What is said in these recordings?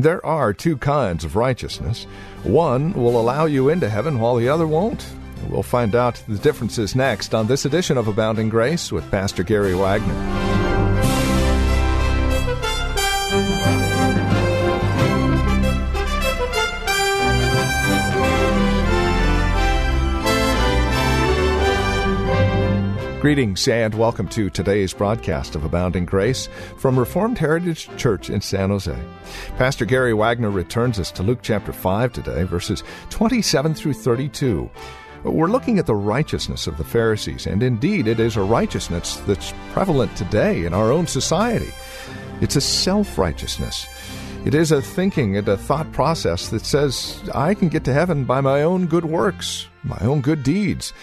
There are two kinds of righteousness. One will allow you into heaven while the other won't. We'll find out the differences next on this edition of Abounding Grace with Pastor Gary Wagner. Greetings and welcome to today's broadcast of Abounding Grace from Reformed Heritage Church in San Jose. Pastor Gary Wagner returns us to Luke chapter 5 today, verses 27 through 32. We're looking at the righteousness of the Pharisees, and indeed it is a righteousness that's prevalent today in our own society. It's a self righteousness. It is a thinking and a thought process that says, I can get to heaven by my own good works, my own good deeds.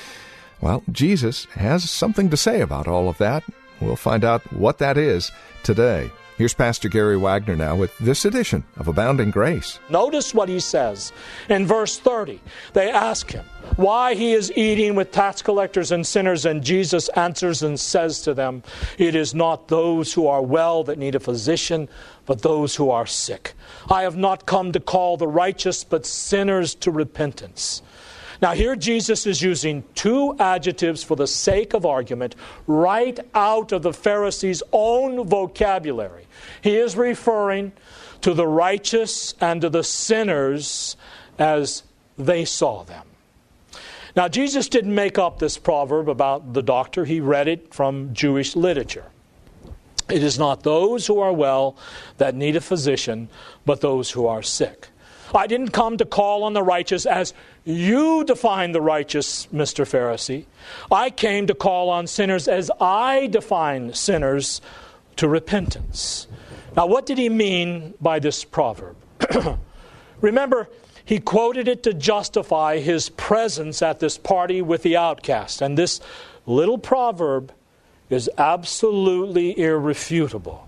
Well, Jesus has something to say about all of that. We'll find out what that is today. Here's Pastor Gary Wagner now with this edition of Abounding Grace. Notice what he says in verse 30. They ask him why he is eating with tax collectors and sinners, and Jesus answers and says to them, It is not those who are well that need a physician, but those who are sick. I have not come to call the righteous, but sinners to repentance. Now, here Jesus is using two adjectives for the sake of argument right out of the Pharisees' own vocabulary. He is referring to the righteous and to the sinners as they saw them. Now, Jesus didn't make up this proverb about the doctor, he read it from Jewish literature. It is not those who are well that need a physician, but those who are sick. I didn't come to call on the righteous as you define the righteous, Mr. Pharisee. I came to call on sinners as I define sinners to repentance. Now, what did he mean by this proverb? Remember, he quoted it to justify his presence at this party with the outcast. And this little proverb is absolutely irrefutable.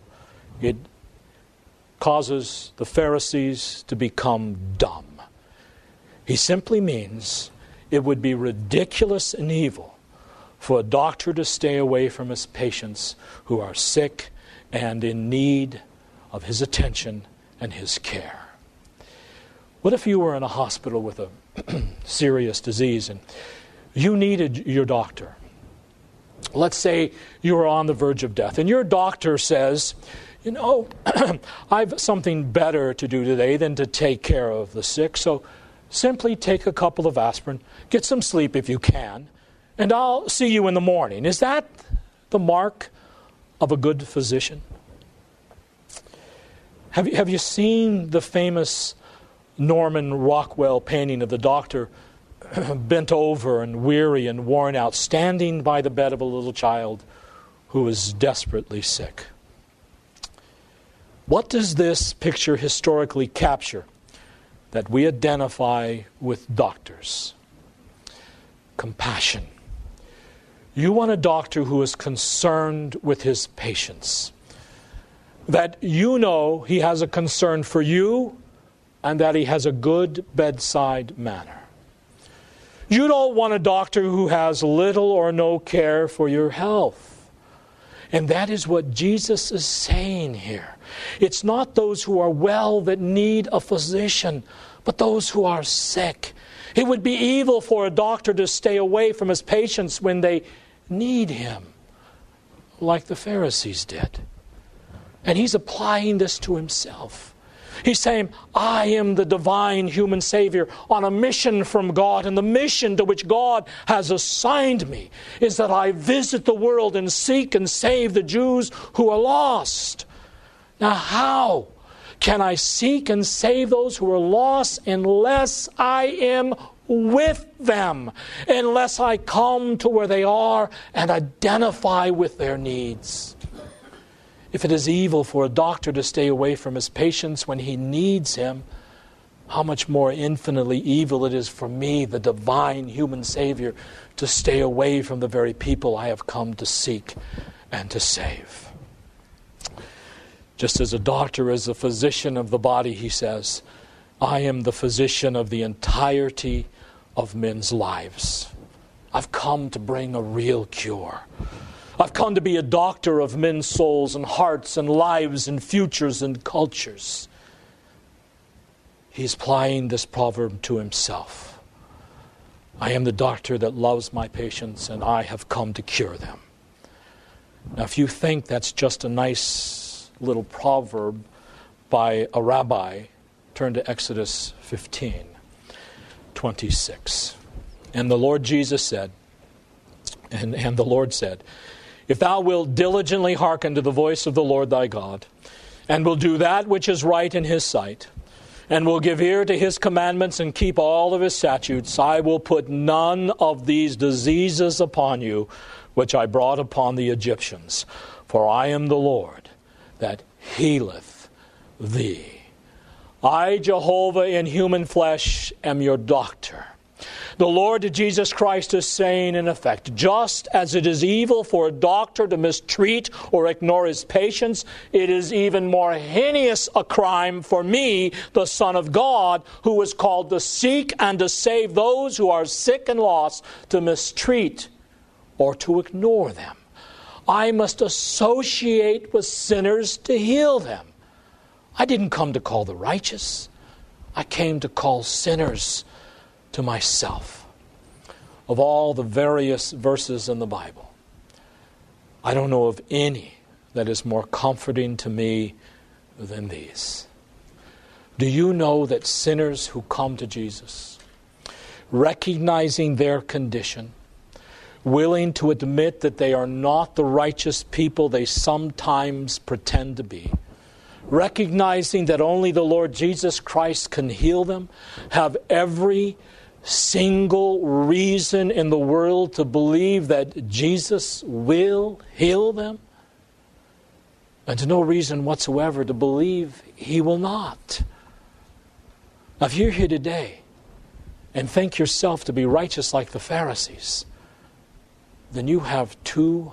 It causes the Pharisees to become dumb. He simply means it would be ridiculous and evil for a doctor to stay away from his patients who are sick and in need of his attention and his care. What if you were in a hospital with a serious disease and you needed your doctor? Let's say you were on the verge of death, and your doctor says, you know, I've something better to do today than to take care of the sick, so simply take a couple of aspirin, get some sleep if you can, and I'll see you in the morning. Is that the mark of a good physician? Have you, have you seen the famous Norman Rockwell painting of the doctor bent over and weary and worn out, standing by the bed of a little child who is desperately sick? What does this picture historically capture that we identify with doctors? Compassion. You want a doctor who is concerned with his patients. That you know he has a concern for you and that he has a good bedside manner. You don't want a doctor who has little or no care for your health. And that is what Jesus is saying here. It's not those who are well that need a physician, but those who are sick. It would be evil for a doctor to stay away from his patients when they need him, like the Pharisees did. And he's applying this to himself. He's saying, I am the divine human Savior on a mission from God, and the mission to which God has assigned me is that I visit the world and seek and save the Jews who are lost. Now, how can I seek and save those who are lost unless I am with them, unless I come to where they are and identify with their needs? if it is evil for a doctor to stay away from his patients when he needs him, how much more infinitely evil it is for me, the divine human Savior, to stay away from the very people I have come to seek and to save. Just as a doctor is a physician of the body, he says, I am the physician of the entirety of men's lives. I've come to bring a real cure. I've come to be a doctor of men's souls and hearts and lives and futures and cultures. He's applying this proverb to himself. I am the doctor that loves my patients, and I have come to cure them. Now, if you think that's just a nice little proverb by a rabbi, turn to Exodus 15 26. And the Lord Jesus said, and, and the Lord said, If thou wilt diligently hearken to the voice of the Lord thy God, and will do that which is right in his sight, and will give ear to his commandments and keep all of his statutes, I will put none of these diseases upon you which I brought upon the Egyptians. For I am the Lord that healeth thee. I, Jehovah, in human flesh, am your doctor. The Lord Jesus Christ is saying, in effect, just as it is evil for a doctor to mistreat or ignore his patients, it is even more heinous a crime for me, the Son of God, who is called to seek and to save those who are sick and lost, to mistreat or to ignore them. I must associate with sinners to heal them. I didn't come to call the righteous, I came to call sinners to myself. Of all the various verses in the Bible, I don't know of any that is more comforting to me than these. Do you know that sinners who come to Jesus, recognizing their condition, willing to admit that they are not the righteous people they sometimes pretend to be, recognizing that only the Lord Jesus Christ can heal them, have every single reason in the world to believe that Jesus will heal them, and no reason whatsoever to believe he will not. Now, if you're here today and think yourself to be righteous like the Pharisees, then you have too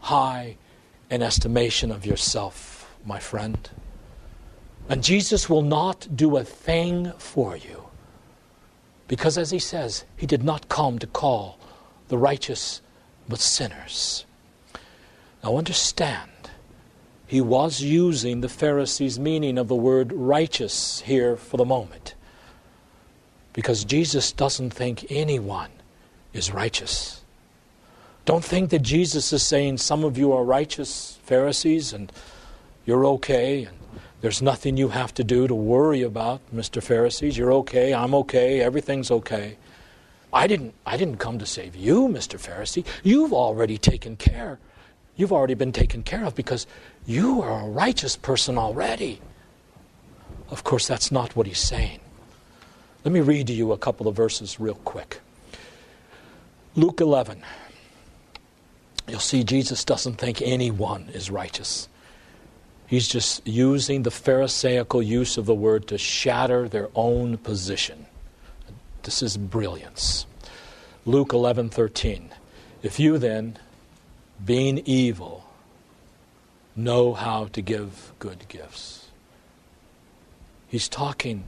high an estimation of yourself, my friend. And Jesus will not do a thing for you because, as he says, he did not come to call the righteous but sinners. Now, understand, he was using the Pharisees' meaning of the word righteous here for the moment. Because Jesus doesn't think anyone is righteous. Don't think that Jesus is saying some of you are righteous Pharisees and you're okay and there's nothing you have to do to worry about, Mr. Pharisees. You're okay. I'm okay. Everything's okay. I didn't, I didn't come to save you, Mr. Pharisee. You've already taken care. You've already been taken care of because you are a righteous person already. Of course, that's not what he's saying. Let me read to you a couple of verses real quick. Luke 11. You'll see Jesus doesn't think anyone is righteous. He's just using the Pharisaical use of the word to shatter their own position. This is brilliance. Luke 11:13. If you then, being evil, know how to give good gifts. He's talking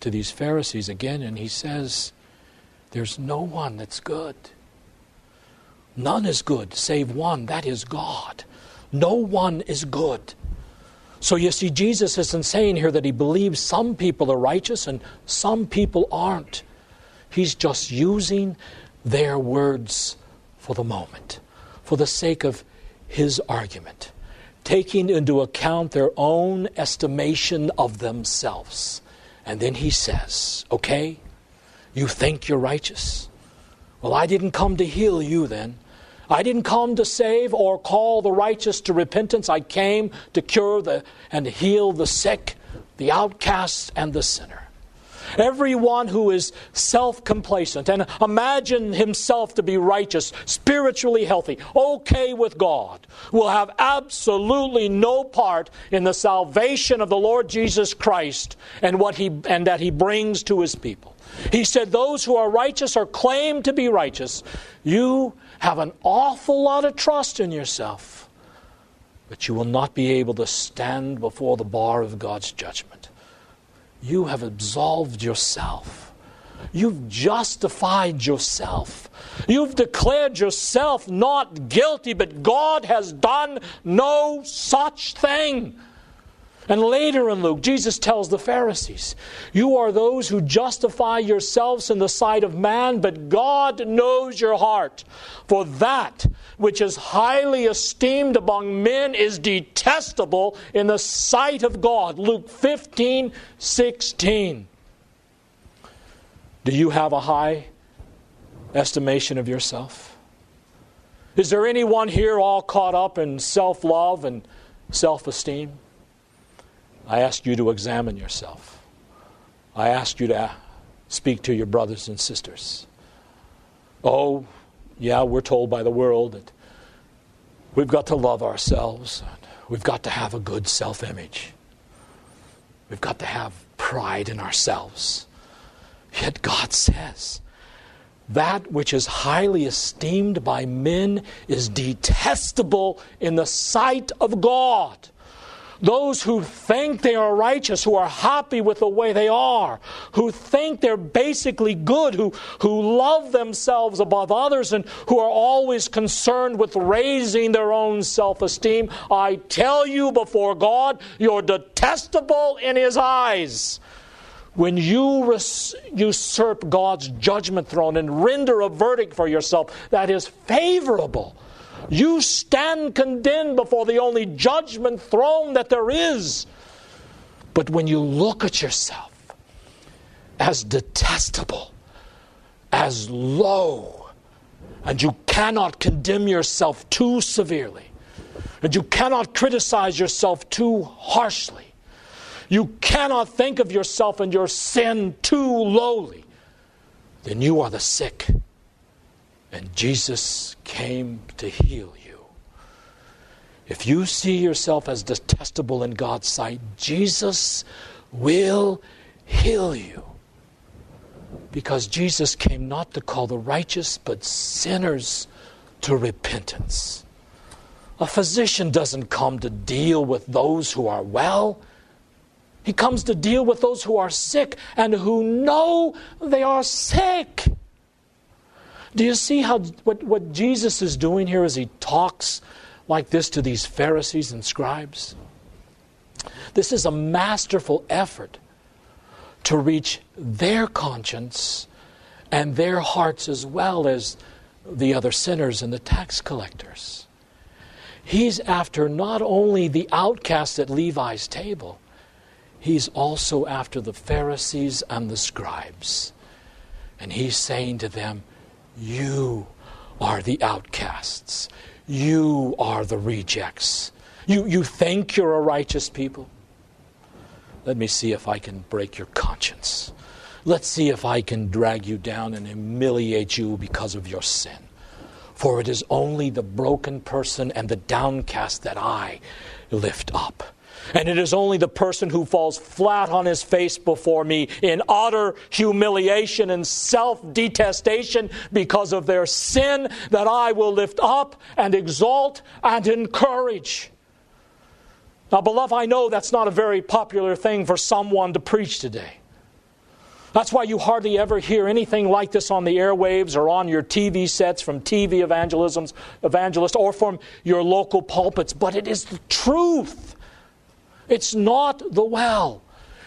to these Pharisees again and he says, There's no one that's good. None is good save one, that is God. No one is good. So you see, Jesus isn't saying here that he believes some people are righteous and some people aren't. He's just using their words for the moment, for the sake of his argument, taking into account their own estimation of themselves. And then he says, Okay, you think you're righteous? Well, I didn't come to heal you then. I didn't come to save or call the righteous to repentance. I came to cure the, and heal the sick, the outcast, and the sinner. Everyone who is self complacent and imagine himself to be righteous, spiritually healthy, okay with God, will have absolutely no part in the salvation of the Lord Jesus Christ and what he and that he brings to his people. He said, Those who are righteous or claim to be righteous, you have an awful lot of trust in yourself, but you will not be able to stand before the bar of God's judgment. You have absolved yourself. You've justified yourself. You've declared yourself not guilty, but God has done no such thing. And later in Luke, Jesus tells the Pharisees, You are those who justify yourselves in the sight of man, but God knows your heart. For that which is highly esteemed among men is detestable in the sight of God. Luke 15, 16. Do you have a high estimation of yourself? Is there anyone here all caught up in self love and self esteem? I ask you to examine yourself. I ask you to speak to your brothers and sisters. Oh, yeah, we're told by the world that we've got to love ourselves. We've got to have a good self image. We've got to have pride in ourselves. Yet God says, that which is highly esteemed by men is detestable in the sight of God. Those who think they are righteous, who are happy with the way they are, who think they're basically good, who, who love themselves above others, and who are always concerned with raising their own self esteem, I tell you before God, you're detestable in His eyes. When you res- usurp God's judgment throne and render a verdict for yourself that is favorable, you stand condemned before the only judgment throne that there is. But when you look at yourself as detestable, as low, and you cannot condemn yourself too severely, and you cannot criticize yourself too harshly, you cannot think of yourself and your sin too lowly, then you are the sick and Jesus came to heal you. If you see yourself as detestable in God's sight, Jesus will heal you. Because Jesus came not to call the righteous, but sinners to repentance. A physician doesn't come to deal with those who are well. He comes to deal with those who are sick and who know they are sick. Do you see how what, what Jesus is doing here as he talks like this to these Pharisees and scribes? This is a masterful effort to reach their conscience and their hearts as well as the other sinners and the tax collectors. He's after not only the outcasts at Levi's table, he's also after the Pharisees and the scribes. And he's saying to them, you are the outcasts. You are the rejects. You, you think you're a righteous people? Let me see if I can break your conscience. Let's see if I can drag you down and humiliate you because of your sin. For it is only the broken person and the downcast that I lift up. And it is only the person who falls flat on his face before me in utter humiliation and self detestation because of their sin that I will lift up and exalt and encourage. Now, beloved, I know that's not a very popular thing for someone to preach today. That's why you hardly ever hear anything like this on the airwaves or on your TV sets from TV evangelisms, evangelists or from your local pulpits. But it is the truth. It's not the well.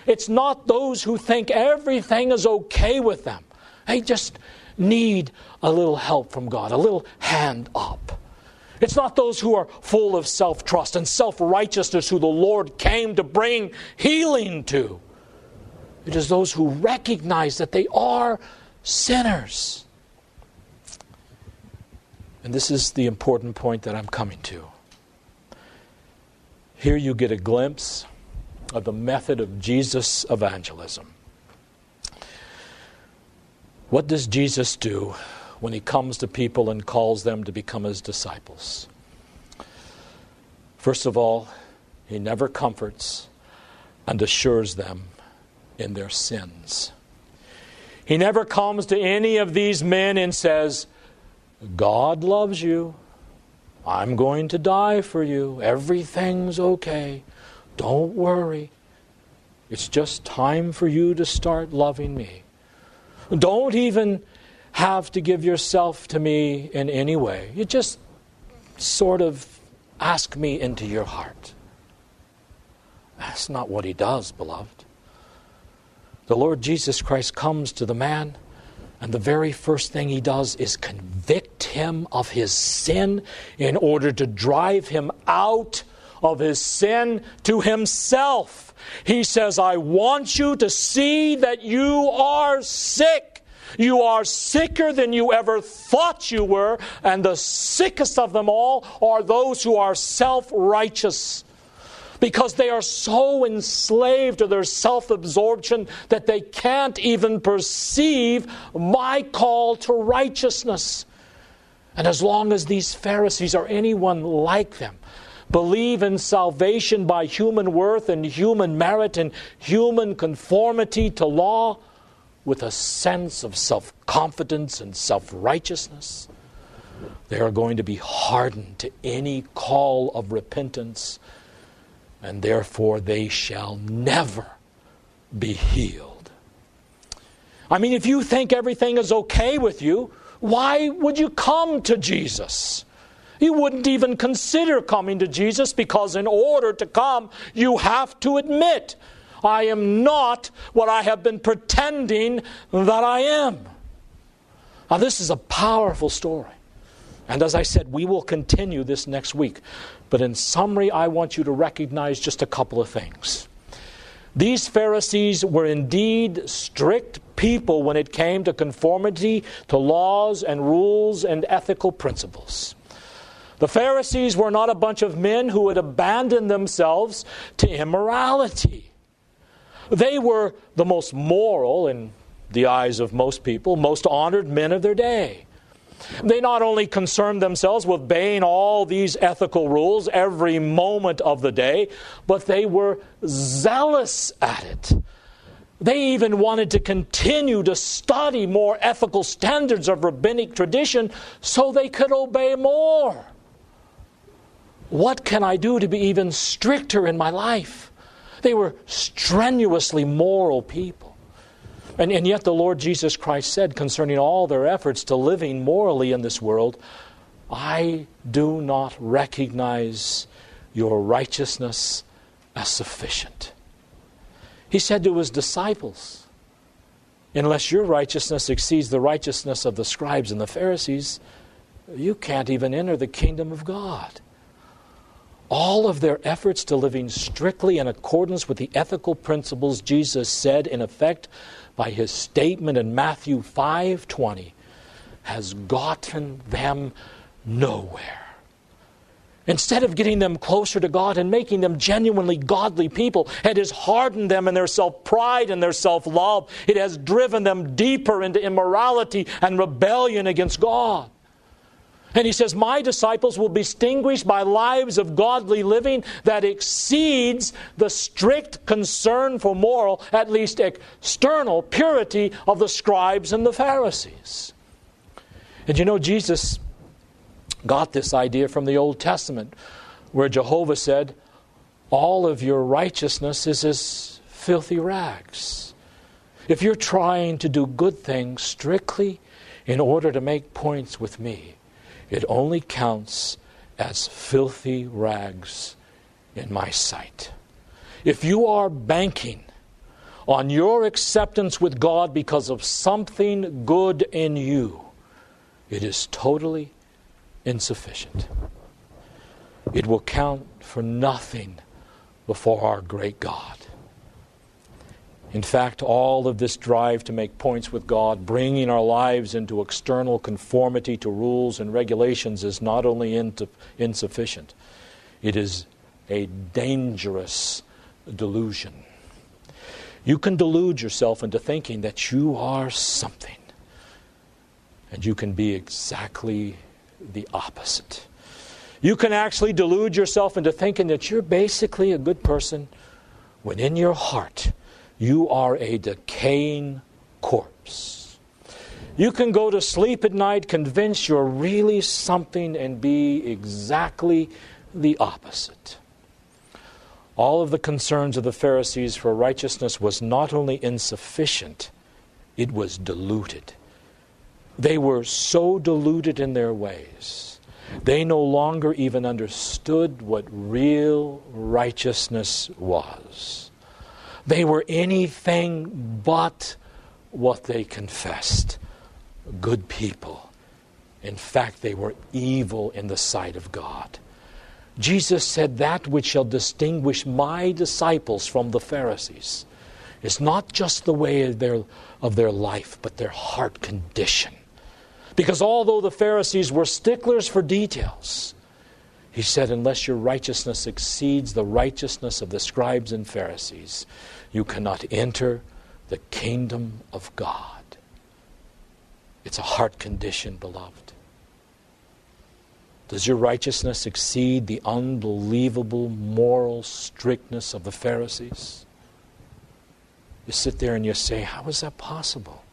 It's not those who think everything is okay with them. They just need a little help from God, a little hand up. It's not those who are full of self trust and self righteousness who the Lord came to bring healing to. It is those who recognize that they are sinners. And this is the important point that I'm coming to. Here you get a glimpse of the method of Jesus' evangelism. What does Jesus do when he comes to people and calls them to become his disciples? First of all, he never comforts and assures them in their sins. He never comes to any of these men and says, God loves you. I'm going to die for you. Everything's okay. Don't worry. It's just time for you to start loving me. Don't even have to give yourself to me in any way. You just sort of ask me into your heart. That's not what he does, beloved. The Lord Jesus Christ comes to the man, and the very first thing he does is convict him of his sin in order to drive him out of his sin to himself. He says, I want you to see that you are sick. You are sicker than you ever thought you were, and the sickest of them all are those who are self righteous because they are so enslaved to their self absorption that they can't even perceive my call to righteousness. And as long as these Pharisees or anyone like them believe in salvation by human worth and human merit and human conformity to law with a sense of self confidence and self righteousness, they are going to be hardened to any call of repentance and therefore they shall never be healed. I mean, if you think everything is okay with you, why would you come to Jesus? You wouldn't even consider coming to Jesus because, in order to come, you have to admit, I am not what I have been pretending that I am. Now, this is a powerful story. And as I said, we will continue this next week. But in summary, I want you to recognize just a couple of things. These Pharisees were indeed strict people when it came to conformity to laws and rules and ethical principles. The Pharisees were not a bunch of men who had abandoned themselves to immorality. They were the most moral, in the eyes of most people, most honored men of their day. They not only concerned themselves with obeying all these ethical rules every moment of the day, but they were zealous at it. They even wanted to continue to study more ethical standards of rabbinic tradition so they could obey more. What can I do to be even stricter in my life? They were strenuously moral people. And, and yet, the Lord Jesus Christ said concerning all their efforts to living morally in this world, I do not recognize your righteousness as sufficient. He said to his disciples, Unless your righteousness exceeds the righteousness of the scribes and the Pharisees, you can't even enter the kingdom of God. All of their efforts to living strictly in accordance with the ethical principles Jesus said, in effect, by his statement in Matthew 5:20 has gotten them nowhere. Instead of getting them closer to God and making them genuinely godly people, it has hardened them in their self pride and their self love. It has driven them deeper into immorality and rebellion against God. And he says, My disciples will be distinguished by lives of godly living that exceeds the strict concern for moral, at least external, purity of the scribes and the Pharisees. And you know, Jesus got this idea from the Old Testament, where Jehovah said, All of your righteousness is as filthy rags. If you're trying to do good things strictly in order to make points with me, it only counts as filthy rags in my sight. If you are banking on your acceptance with God because of something good in you, it is totally insufficient. It will count for nothing before our great God. In fact, all of this drive to make points with God, bringing our lives into external conformity to rules and regulations, is not only insufficient, it is a dangerous delusion. You can delude yourself into thinking that you are something. And you can be exactly the opposite. You can actually delude yourself into thinking that you're basically a good person when in your heart you are a decaying corpse. You can go to sleep at night convinced you're really something and be exactly the opposite. All of the concerns of the Pharisees for righteousness was not only insufficient, it was diluted. They were so deluded in their ways, they no longer even understood what real righteousness was. They were anything but what they confessed good people. In fact, they were evil in the sight of God. Jesus said, That which shall distinguish my disciples from the Pharisees is not just the way of their, of their life, but their heart condition. Because although the Pharisees were sticklers for details, he said, Unless your righteousness exceeds the righteousness of the scribes and Pharisees, you cannot enter the kingdom of God. It's a heart condition, beloved. Does your righteousness exceed the unbelievable moral strictness of the Pharisees? You sit there and you say, How is that possible?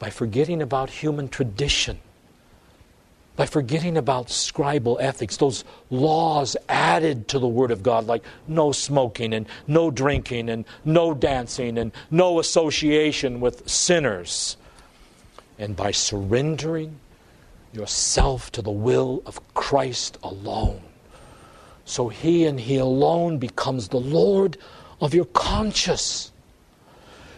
By forgetting about human tradition, by forgetting about scribal ethics, those laws added to the Word of God, like no smoking and no drinking and no dancing and no association with sinners. And by surrendering yourself to the will of Christ alone. So He and He alone becomes the Lord of your conscience.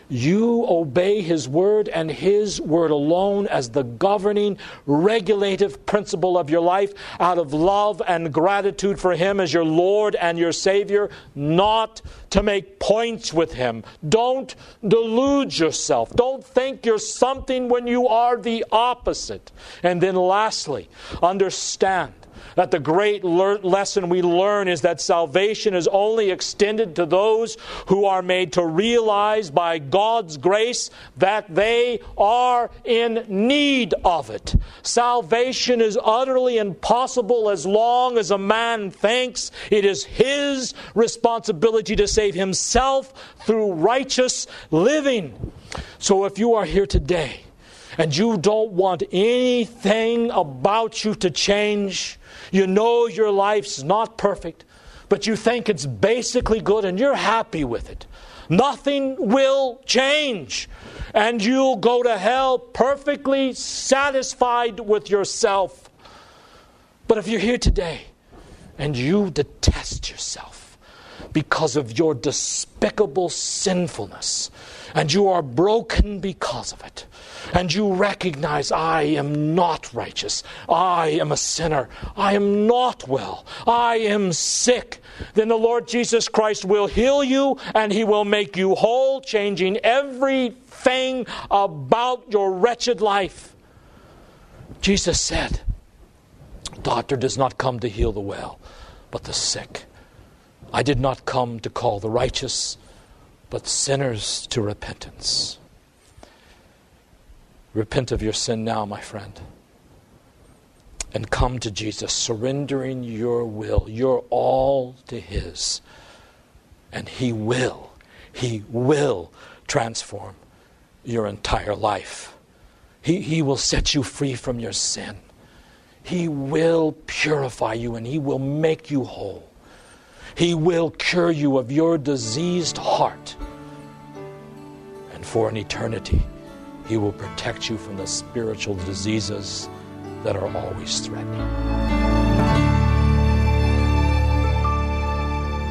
You obey His word and His word alone as the governing, regulative principle of your life out of love and gratitude for Him as your Lord and your Savior, not to make points with Him. Don't delude yourself. Don't think you're something when you are the opposite. And then, lastly, understand that the great le- lesson we learn is that salvation is only extended to those who are made to realize by God's grace that they are in need of it. Salvation is utterly impossible as long as a man thinks it is his responsibility to save himself through righteous living. So if you are here today, and you don't want anything about you to change, you know your life's not perfect, but you think it's basically good and you're happy with it. Nothing will change. And you'll go to hell perfectly satisfied with yourself. But if you're here today and you detest yourself because of your despicable sinfulness, and you are broken because of it, and you recognize, I am not righteous, I am a sinner, I am not well, I am sick, then the Lord Jesus Christ will heal you and He will make you whole, changing everything about your wretched life. Jesus said, Doctor does not come to heal the well, but the sick. I did not come to call the righteous, but sinners to repentance. Repent of your sin now, my friend. And come to Jesus, surrendering your will, your all to His. And He will, He will transform your entire life. He, he will set you free from your sin. He will purify you and He will make you whole. He will cure you of your diseased heart. And for an eternity, He will protect you from the spiritual diseases that are always threatening.